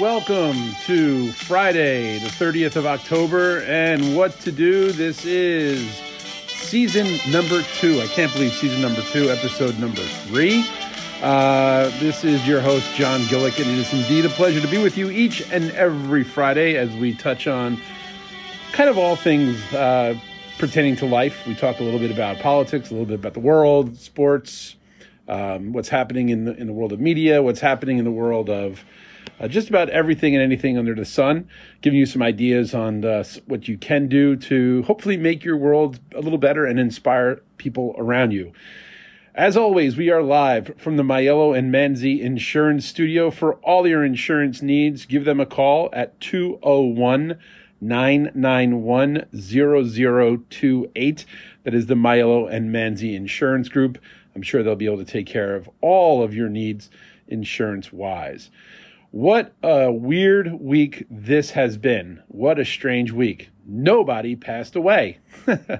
welcome to Friday, the 30th of October, and what to do. This is season number two. I can't believe season number two, episode number three. Uh, this is your host, John Gillick, and it is indeed a pleasure to be with you each and every Friday as we touch on kind of all things uh, pertaining to life. We talk a little bit about politics, a little bit about the world, sports, um, what's happening in the in the world of media, what's happening in the world of uh, just about everything and anything under the sun, giving you some ideas on uh, what you can do to hopefully make your world a little better and inspire people around you. As always, we are live from the Maiello and Manzi Insurance Studio. For all your insurance needs, give them a call at 201 991 0028. That is the Maiello and Manzi Insurance Group. I'm sure they'll be able to take care of all of your needs insurance wise. What a weird week this has been. What a strange week. Nobody passed away. uh,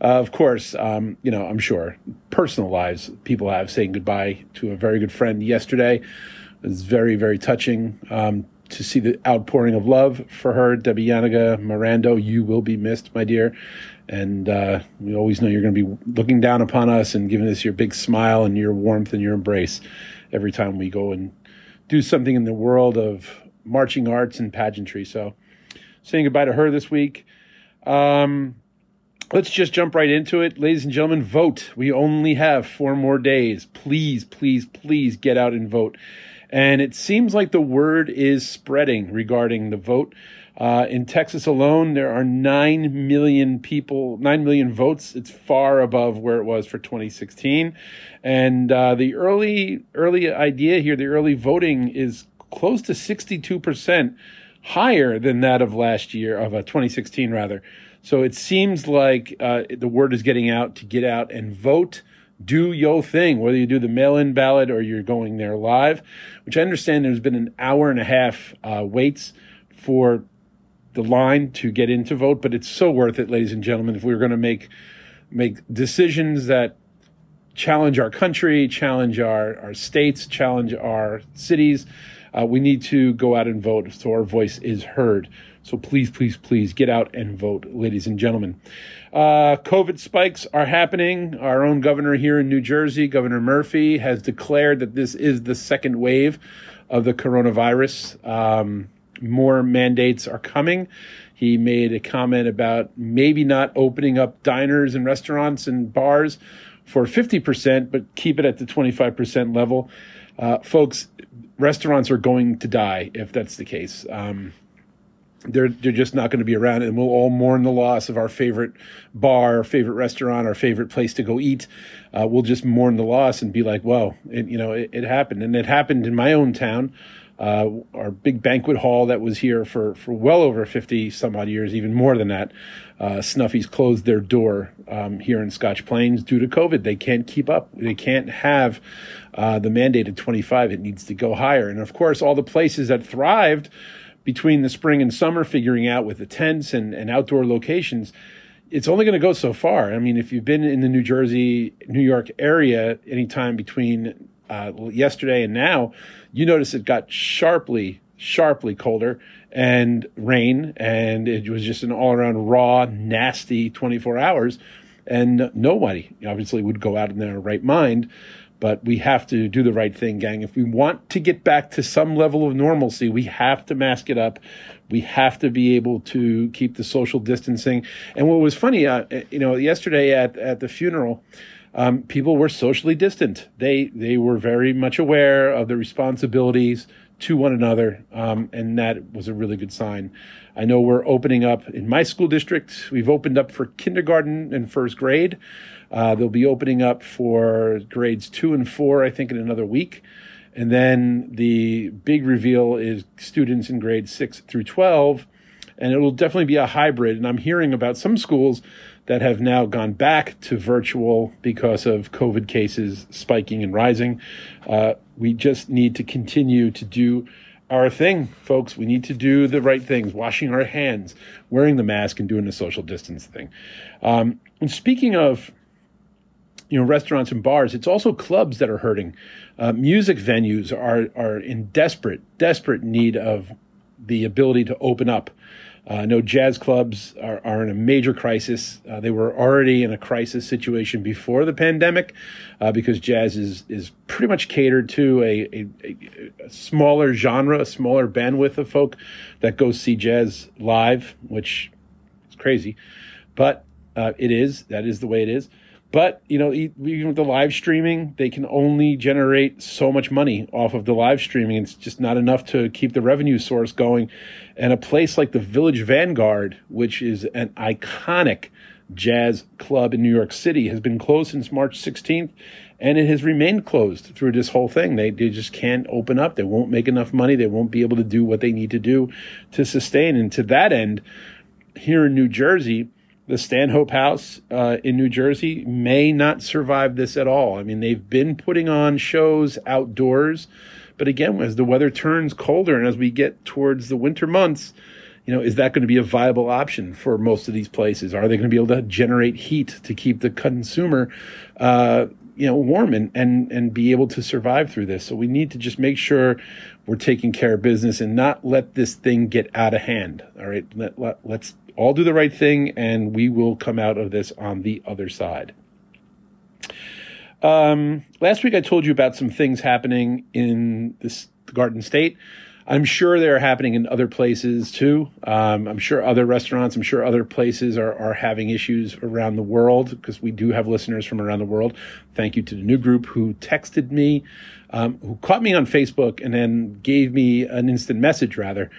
of course, um, you know, I'm sure personal lives people have saying goodbye to a very good friend yesterday. It was very, very touching um, to see the outpouring of love for her. Debbie Yaniga Mirando, you will be missed, my dear. And uh, we always know you're going to be looking down upon us and giving us your big smile and your warmth and your embrace every time we go and do something in the world of marching arts and pageantry. So, saying goodbye to her this week. Um, let's just jump right into it. Ladies and gentlemen, vote. We only have four more days. Please, please, please get out and vote. And it seems like the word is spreading regarding the vote. Uh, in Texas alone, there are 9 million people, 9 million votes. It's far above where it was for 2016. And uh, the early, early idea here, the early voting is close to 62% higher than that of last year, of uh, 2016 rather. So it seems like uh, the word is getting out to get out and vote do your thing, whether you do the mail in ballot or you're going there live, which I understand there's been an hour and a half uh, waits for the line to get in to vote, but it's so worth it, ladies and gentlemen. If we we're going to make make decisions that challenge our country, challenge our, our states, challenge our cities, uh, we need to go out and vote so our voice is heard. So please, please, please get out and vote, ladies and gentlemen. Uh, COVID spikes are happening. Our own governor here in New Jersey, Governor Murphy, has declared that this is the second wave of the coronavirus. Um, more mandates are coming. He made a comment about maybe not opening up diners and restaurants and bars for 50%, but keep it at the 25% level. Uh, folks, restaurants are going to die if that's the case. Um, they're they're just not going to be around, and we'll all mourn the loss of our favorite bar, our favorite restaurant, our favorite place to go eat. Uh, we'll just mourn the loss and be like, "Well, it, you know, it, it happened," and it happened in my own town uh, our big banquet hall that was here for, for well over 50 some odd years, even more than that. Uh, Snuffy's closed their door um, here in Scotch Plains due to COVID. They can't keep up. They can't have uh, the mandated 25. It needs to go higher. And of course, all the places that thrived between the spring and summer, figuring out with the tents and, and outdoor locations, it's only going to go so far. I mean, if you've been in the New Jersey, New York area anytime between uh, yesterday and now, you notice it got sharply, sharply colder and rain, and it was just an all around raw, nasty 24 hours. And nobody obviously would go out in their right mind, but we have to do the right thing, gang. If we want to get back to some level of normalcy, we have to mask it up. We have to be able to keep the social distancing. And what was funny, uh, you know, yesterday at, at the funeral, um, people were socially distant. They they were very much aware of the responsibilities to one another, um, and that was a really good sign. I know we're opening up in my school district. We've opened up for kindergarten and first grade. Uh, they'll be opening up for grades two and four, I think, in another week. And then the big reveal is students in grades six through 12. And it will definitely be a hybrid. And I'm hearing about some schools that have now gone back to virtual because of COVID cases spiking and rising. Uh, we just need to continue to do our thing, folks. We need to do the right things, washing our hands, wearing the mask, and doing the social distance thing. Um, and speaking of you know restaurants and bars. It's also clubs that are hurting. Uh, music venues are are in desperate desperate need of the ability to open up. Uh, I know jazz clubs are, are in a major crisis. Uh, they were already in a crisis situation before the pandemic uh, because jazz is, is pretty much catered to a, a, a, smaller genre, a smaller bandwidth of folk that go see jazz live, which is crazy. But uh, it is, that is the way it is. But you know, even with the live streaming, they can only generate so much money off of the live streaming. It's just not enough to keep the revenue source going. And a place like the Village Vanguard, which is an iconic jazz club in New York City, has been closed since March 16th, and it has remained closed through this whole thing. They they just can't open up. They won't make enough money. They won't be able to do what they need to do to sustain. And to that end, here in New Jersey the Stanhope House uh, in New Jersey may not survive this at all. I mean, they've been putting on shows outdoors, but again, as the weather turns colder and as we get towards the winter months, you know, is that going to be a viable option for most of these places? Are they going to be able to generate heat to keep the consumer, uh, you know, warm and, and and be able to survive through this? So we need to just make sure we're taking care of business and not let this thing get out of hand. All right, let, let, let's all do the right thing, and we will come out of this on the other side. Um, last week, I told you about some things happening in this Garden State. I'm sure they're happening in other places too. Um, I'm sure other restaurants, I'm sure other places are, are having issues around the world because we do have listeners from around the world. Thank you to the new group who texted me, um, who caught me on Facebook and then gave me an instant message rather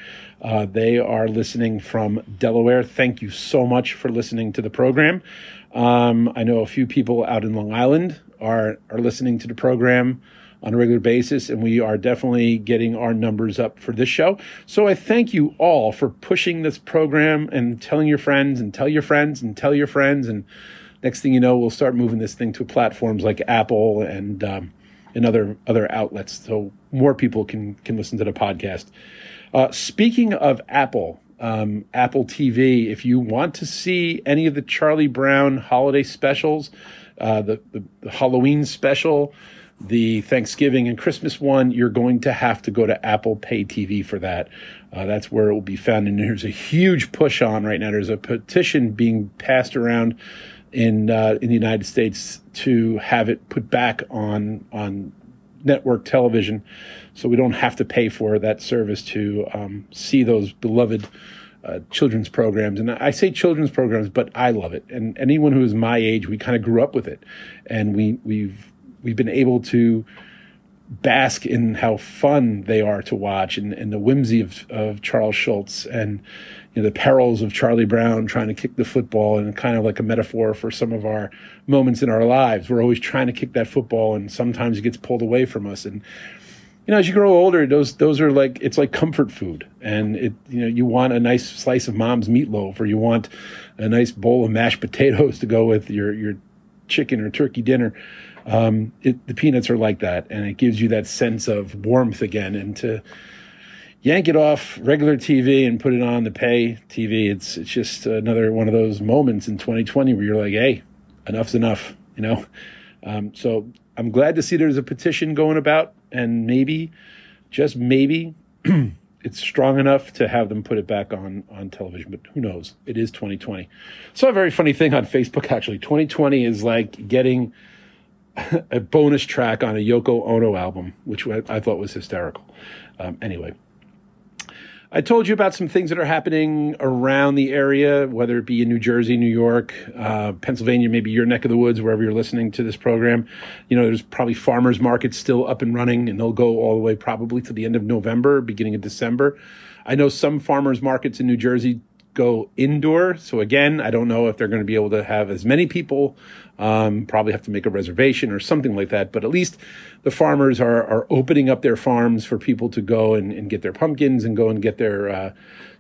uh, they are listening from Delaware. Thank you so much for listening to the program. Um, I know a few people out in Long Island are are listening to the program on a regular basis, and we are definitely getting our numbers up for this show. So I thank you all for pushing this program and telling your friends and tell your friends and tell your friends. And next thing you know, we'll start moving this thing to platforms like Apple and um, and other other outlets, so more people can can listen to the podcast. Uh, speaking of Apple, um, Apple TV, if you want to see any of the Charlie Brown holiday specials, uh, the, the, the, Halloween special, the Thanksgiving and Christmas one, you're going to have to go to Apple Pay TV for that. Uh, that's where it will be found. And there's a huge push on right now. There's a petition being passed around in uh, in the United States to have it put back on on network television so we don't have to pay for that service to um, see those beloved uh, children's programs. And I say children's programs, but I love it. And anyone who is my age, we kind of grew up with it, and we we've we've been able to bask in how fun they are to watch and, and the whimsy of, of Charles Schulz and you know, the perils of Charlie Brown trying to kick the football and kind of like a metaphor for some of our moments in our lives. We're always trying to kick that football and sometimes it gets pulled away from us. And you know, as you grow older, those those are like it's like comfort food, and it you know you want a nice slice of mom's meatloaf, or you want a nice bowl of mashed potatoes to go with your your chicken or turkey dinner. Um, it, the peanuts are like that, and it gives you that sense of warmth again. And to yank it off regular TV and put it on the pay TV, it's it's just another one of those moments in 2020 where you're like, hey, enough's enough, you know. Um, so I'm glad to see there's a petition going about and maybe, just maybe, it's strong enough to have them put it back on on television. But who knows? It is 2020. So a very funny thing on Facebook actually. 2020 is like getting a bonus track on a Yoko Ono album, which I thought was hysterical. Um, anyway, I told you about some things that are happening around the area, whether it be in New Jersey, New York, uh, Pennsylvania, maybe your neck of the woods, wherever you're listening to this program. You know, there's probably farmers markets still up and running, and they'll go all the way probably to the end of November, beginning of December. I know some farmers markets in New Jersey go indoor. So again, I don't know if they're going to be able to have as many people. Um, probably have to make a reservation or something like that. But at least the farmers are are opening up their farms for people to go and, and get their pumpkins and go and get their uh,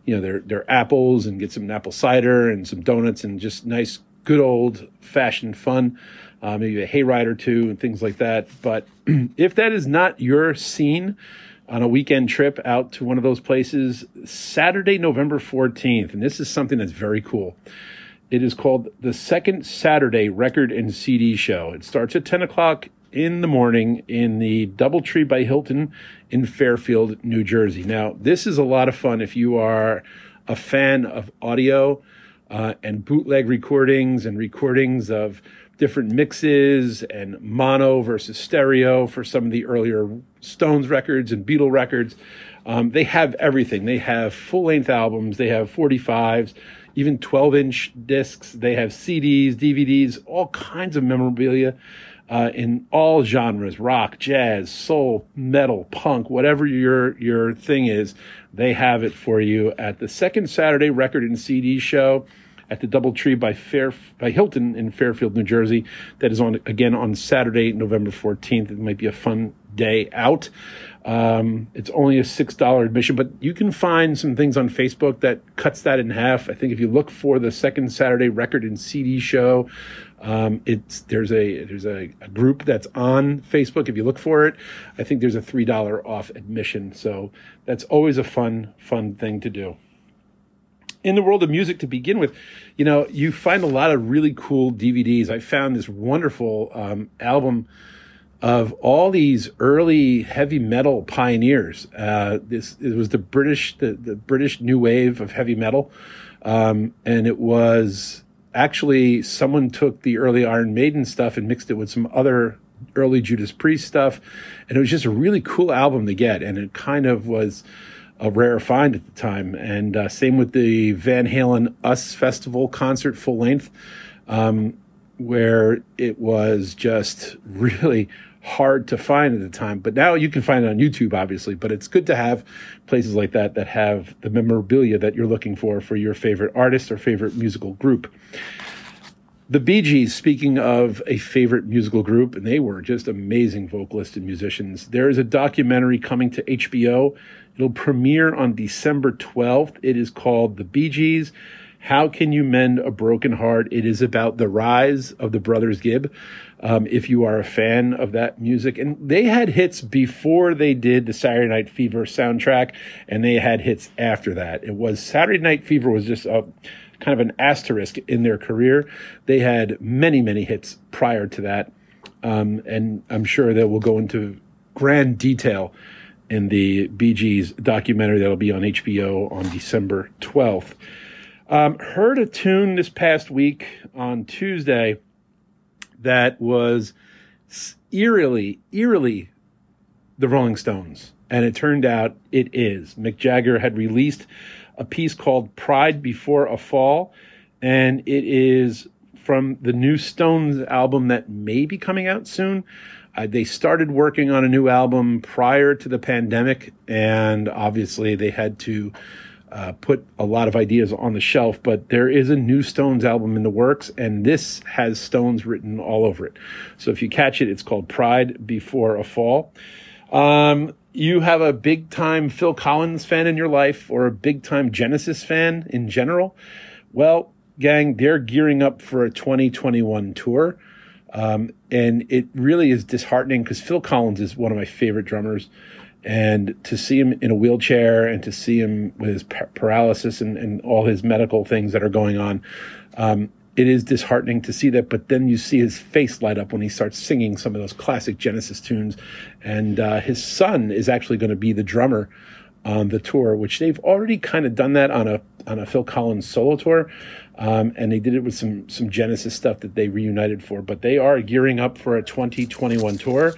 you know their their apples and get some apple cider and some donuts and just nice good old fashioned fun. Uh, maybe a hayride or two and things like that. But if that is not your scene, on a weekend trip out to one of those places Saturday, November 14th. And this is something that's very cool. It is called the Second Saturday Record and CD Show. It starts at 10 o'clock in the morning in the Doubletree by Hilton in Fairfield, New Jersey. Now, this is a lot of fun if you are a fan of audio uh, and bootleg recordings and recordings of different mixes and mono versus stereo for some of the earlier Stones records and Beatle records. Um, they have everything. They have full length albums, they have 45s, even 12 inch discs, they have CDs, DVDs, all kinds of memorabilia. Uh, in all genres rock jazz soul metal punk whatever your your thing is they have it for you at the second saturday record and cd show at the DoubleTree by Fair by Hilton in Fairfield, New Jersey. That is on again on Saturday, November fourteenth. It might be a fun day out. Um, it's only a six dollar admission, but you can find some things on Facebook that cuts that in half. I think if you look for the second Saturday record and CD show, um, it's there's a there's a, a, group that's on Facebook. If you look for it, I think there's a three dollar off admission. So that's always a fun fun thing to do in the world of music to begin with, you know, you find a lot of really cool DVDs. I found this wonderful um, album of all these early heavy metal pioneers. Uh, this it was the British the, the British new wave of heavy metal, um, and it was actually someone took the early Iron Maiden stuff and mixed it with some other early Judas Priest stuff, and it was just a really cool album to get. And it kind of was a rare find at the time. And uh, same with the Van Halen Us Festival concert full length, um, where it was just really hard to find at the time. But now you can find it on YouTube, obviously. But it's good to have places like that that have the memorabilia that you're looking for for your favorite artist or favorite musical group. The Bee Gees, speaking of a favorite musical group, and they were just amazing vocalists and musicians. There is a documentary coming to HBO It'll premiere on December 12th. It is called The Bee Gees. How Can You Mend a Broken Heart? It is about the rise of the Brothers Gibb. Um, if you are a fan of that music, and they had hits before they did the Saturday Night Fever soundtrack, and they had hits after that. It was Saturday Night Fever was just a kind of an asterisk in their career. They had many, many hits prior to that, um, and I'm sure that we'll go into grand detail in the Gees documentary that'll be on HBO on December 12th. Um, heard a tune this past week on Tuesday that was eerily, eerily the Rolling Stones. And it turned out it is. Mick Jagger had released a piece called Pride Before a Fall, and it is from the new Stones album that may be coming out soon. Uh, they started working on a new album prior to the pandemic, and obviously they had to uh, put a lot of ideas on the shelf. But there is a new Stones album in the works, and this has Stones written all over it. So if you catch it, it's called Pride Before a Fall. Um, you have a big time Phil Collins fan in your life, or a big time Genesis fan in general. Well, gang, they're gearing up for a 2021 tour. Um, and it really is disheartening because Phil Collins is one of my favorite drummers. And to see him in a wheelchair and to see him with his paralysis and, and all his medical things that are going on, um, it is disheartening to see that. But then you see his face light up when he starts singing some of those classic Genesis tunes. And uh, his son is actually going to be the drummer on the tour, which they've already kind of done that on a on a Phil Collins solo tour. Um, and they did it with some some Genesis stuff that they reunited for. But they are gearing up for a 2021 tour.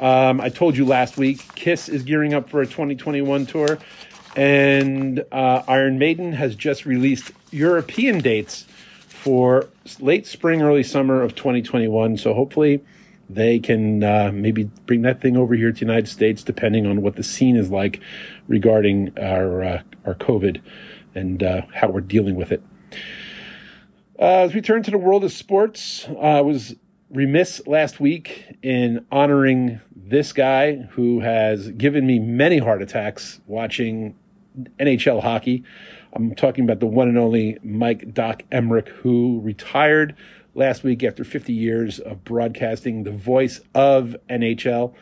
Um, I told you last week, Kiss is gearing up for a 2021 tour, and uh, Iron Maiden has just released European dates for late spring, early summer of 2021. So hopefully they can uh, maybe bring that thing over here to the United States, depending on what the scene is like regarding our uh, our COVID and uh, how we're dealing with it. Uh, as we turn to the world of sports, uh, I was remiss last week in honoring this guy who has given me many heart attacks watching NHL hockey. I'm talking about the one and only Mike Doc Emrick, who retired last week after 50 years of broadcasting the voice of NHL.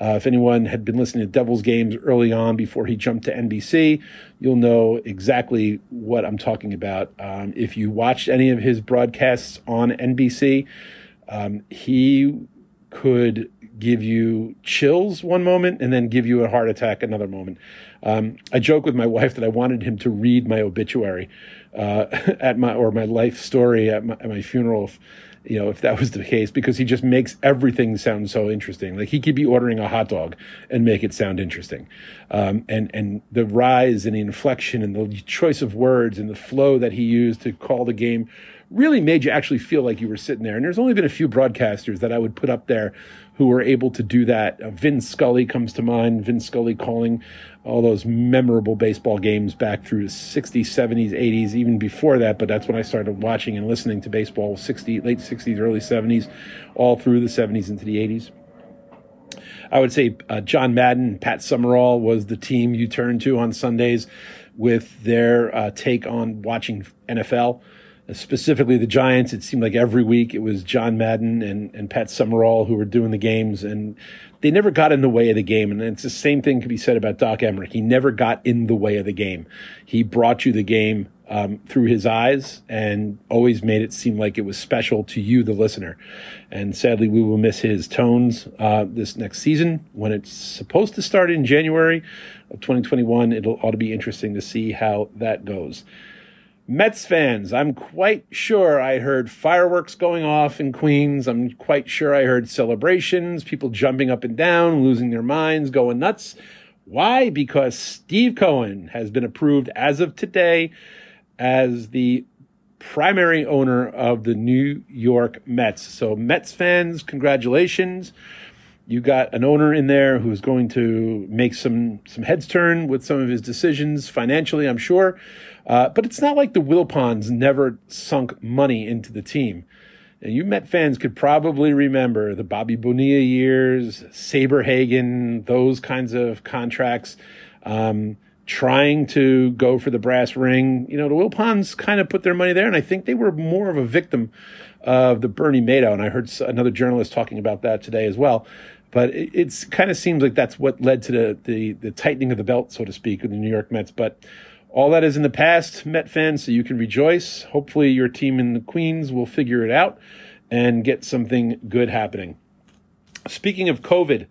Uh, if anyone had been listening to Devils games early on before he jumped to NBC, you'll know exactly what I'm talking about. Um, if you watched any of his broadcasts on NBC, um, he could give you chills one moment and then give you a heart attack another moment. Um, I joke with my wife that I wanted him to read my obituary uh, at my or my life story at my, at my funeral. If, you know, if that was the case, because he just makes everything sound so interesting. Like he could be ordering a hot dog and make it sound interesting. Um, and, and the rise and the inflection and the choice of words and the flow that he used to call the game really made you actually feel like you were sitting there. And there's only been a few broadcasters that I would put up there who were able to do that. Uh, Vin Scully comes to mind. Vin Scully calling all those memorable baseball games back through the 60s, 70s, 80s, even before that. But that's when I started watching and listening to baseball, 60, late 60s, early 70s, all through the 70s into the 80s. I would say uh, John Madden, Pat Summerall was the team you turned to on Sundays with their uh, take on watching NFL specifically the Giants, it seemed like every week it was John Madden and, and Pat Summerall who were doing the games, and they never got in the way of the game. And it's the same thing can be said about Doc Emrick. He never got in the way of the game. He brought you the game um, through his eyes and always made it seem like it was special to you, the listener. And sadly, we will miss his tones uh, this next season when it's supposed to start in January of 2021. It'll ought to be interesting to see how that goes. Mets fans, I'm quite sure I heard fireworks going off in Queens. I'm quite sure I heard celebrations, people jumping up and down, losing their minds, going nuts. Why? Because Steve Cohen has been approved as of today as the primary owner of the New York Mets. So, Mets fans, congratulations. You got an owner in there who's going to make some some heads turn with some of his decisions financially, I'm sure. Uh, but it's not like the Wilpons never sunk money into the team. And you Met fans could probably remember the Bobby Bonilla years, Saberhagen, those kinds of contracts, um, trying to go for the brass ring. You know, the Wilpons kind of put their money there, and I think they were more of a victim of the Bernie Madoff. And I heard another journalist talking about that today as well. But it it's kind of seems like that's what led to the, the, the tightening of the belt, so to speak, of the New York Mets. But all that is in the past, Met fans, so you can rejoice. Hopefully, your team in the Queens will figure it out and get something good happening. Speaking of COVID,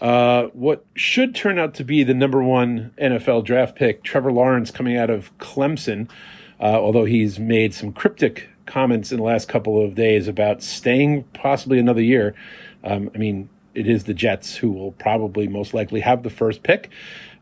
uh, what should turn out to be the number one NFL draft pick, Trevor Lawrence, coming out of Clemson, uh, although he's made some cryptic comments in the last couple of days about staying possibly another year. Um, I mean, it is the Jets who will probably most likely have the first pick.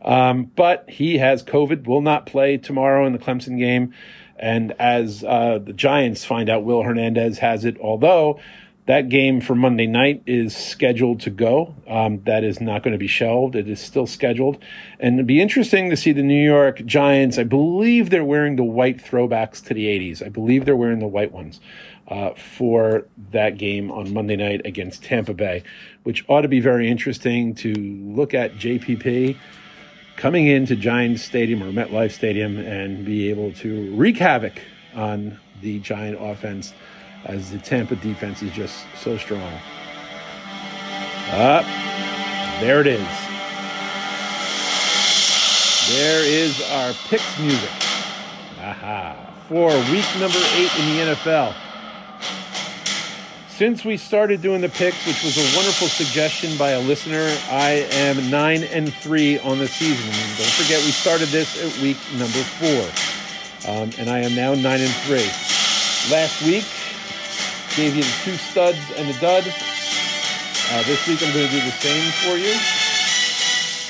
Um, but he has COVID, will not play tomorrow in the Clemson game. And as uh, the Giants find out, Will Hernandez has it, although that game for Monday night is scheduled to go. Um, that is not going to be shelved. It is still scheduled. And it'd be interesting to see the New York Giants. I believe they're wearing the white throwbacks to the 80s. I believe they're wearing the white ones uh, for that game on Monday night against Tampa Bay, which ought to be very interesting to look at JPP coming into Giants Stadium or MetLife Stadium and be able to wreak havoc on the Giant offense as the Tampa defense is just so strong. Up, there it is. There is our picks music. Aha. For week number eight in the NFL since we started doing the picks, which was a wonderful suggestion by a listener, I am nine and three on the season. And don't forget, we started this at week number four, um, and I am now nine and three. Last week, gave you the two studs and the dud. Uh, this week, I'm going to do the same for you.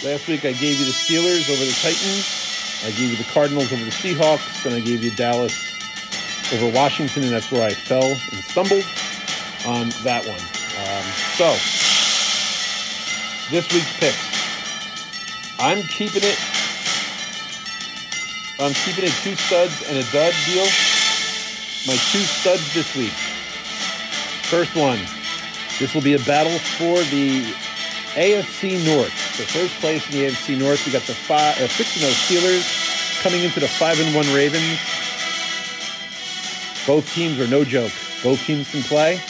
Last week, I gave you the Steelers over the Titans. I gave you the Cardinals over the Seahawks, and I gave you Dallas over Washington, and that's where I fell and stumbled on that one. Um, so, this week's pick. I'm keeping it. I'm keeping it two studs and a dud deal. My two studs this week. First one. This will be a battle for the AFC North. The first place in the AFC North, we got the five, uh, six and zero Steelers coming into the five and one Ravens. Both teams are no joke. Both teams can play.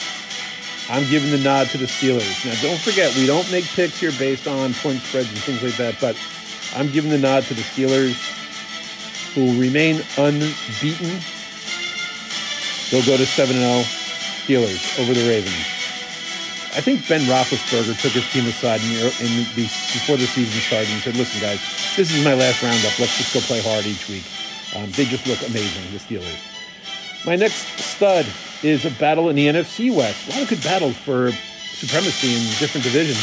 I'm giving the nod to the Steelers. Now, don't forget, we don't make picks here based on point spreads and things like that, but I'm giving the nod to the Steelers, who will remain unbeaten. They'll go to 7 0 Steelers over the Ravens. I think Ben Roethlisberger took his team aside in the, in the, before the season started and said, "Listen, guys, this is my last roundup. Let's just go play hard each week." Um, they just look amazing, the Steelers. My next stud is a battle in the NFC West. A lot of good battles for supremacy in different divisions.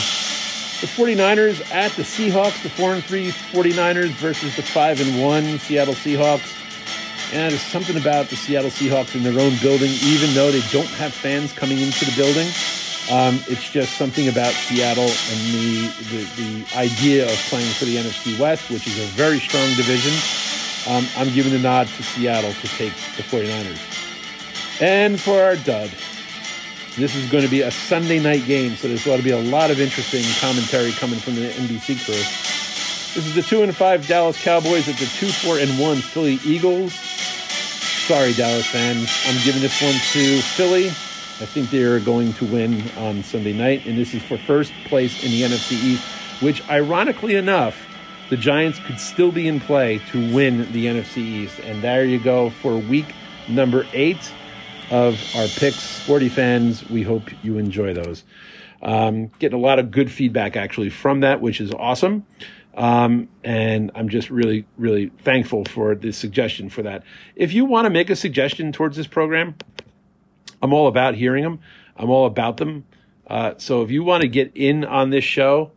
The 49ers at the Seahawks, the 4 and 3 49ers versus the 5 and 1 Seattle Seahawks. And there's something about the Seattle Seahawks in their own building, even though they don't have fans coming into the building. Um, it's just something about Seattle and the, the, the idea of playing for the NFC West, which is a very strong division. Um, I'm giving the nod to Seattle to take the 49ers. And for our dud, this is going to be a Sunday night game, so there's going to be a lot of interesting commentary coming from the NBC crew. This is the two and five Dallas Cowboys at the two four and one Philly Eagles. Sorry, Dallas fans, I'm giving this one to Philly. I think they are going to win on Sunday night, and this is for first place in the NFC East, which, ironically enough, the Giants could still be in play to win the NFC East. And there you go for week number eight of our picks. Sporty fans, we hope you enjoy those. Um, getting a lot of good feedback actually from that, which is awesome. Um, and I'm just really, really thankful for the suggestion for that. If you want to make a suggestion towards this program, I'm all about hearing them. I'm all about them. Uh, so if you want to get in on this show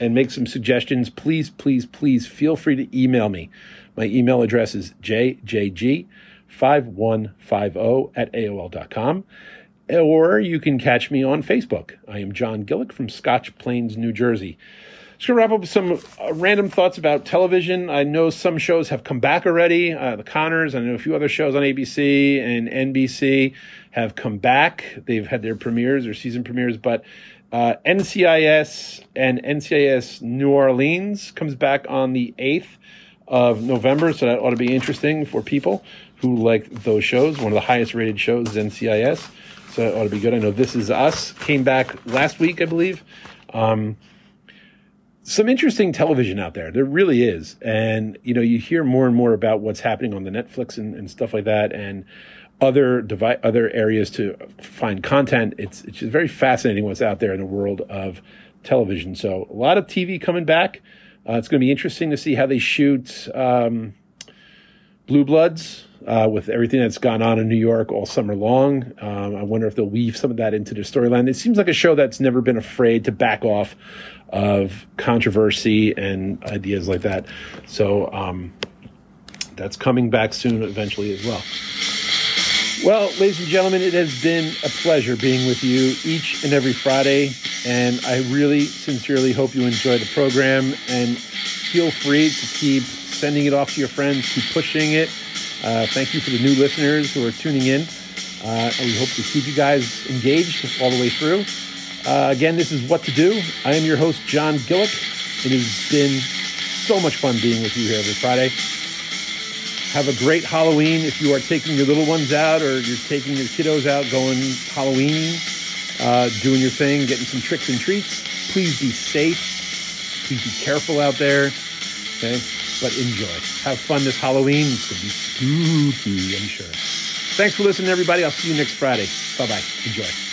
and make some suggestions, please, please, please feel free to email me. My email address is jjg 5150 at AOL.com. Or you can catch me on Facebook. I am John Gillick from Scotch Plains, New Jersey. Just gonna wrap up with some uh, random thoughts about television. I know some shows have come back already. Uh, the Conners, I know a few other shows on ABC and NBC have come back. They've had their premieres or season premieres, but uh, NCIS and NCIS New Orleans comes back on the 8th of November, so that ought to be interesting for people who like those shows. One of the highest rated shows is NCIS, so it ought to be good. I know This Is Us came back last week, I believe. Um, some interesting television out there. There really is. And, you know, you hear more and more about what's happening on the Netflix and, and stuff like that and other devi- other areas to find content. It's, it's just very fascinating what's out there in the world of television. So a lot of TV coming back. Uh, it's going to be interesting to see how they shoot um, Blue Bloods uh, with everything that's gone on in New York all summer long. Um, I wonder if they'll weave some of that into the storyline. It seems like a show that's never been afraid to back off of controversy and ideas like that. So um, that's coming back soon eventually as well. Well, ladies and gentlemen, it has been a pleasure being with you each and every Friday. And I really sincerely hope you enjoy the program and feel free to keep sending it off to your friends, keep pushing it. Uh, thank you for the new listeners who are tuning in. Uh, and we hope to keep you guys engaged all the way through. Uh, again, this is What to Do. I am your host, John Gillick. It has been so much fun being with you here every Friday. Have a great Halloween. If you are taking your little ones out or you're taking your kiddos out going Halloween, uh, doing your thing, getting some tricks and treats, please be safe. Please be careful out there. Okay? But enjoy. Have fun this Halloween. It's going to be spooky, I'm sure. Thanks for listening, everybody. I'll see you next Friday. Bye bye. Enjoy.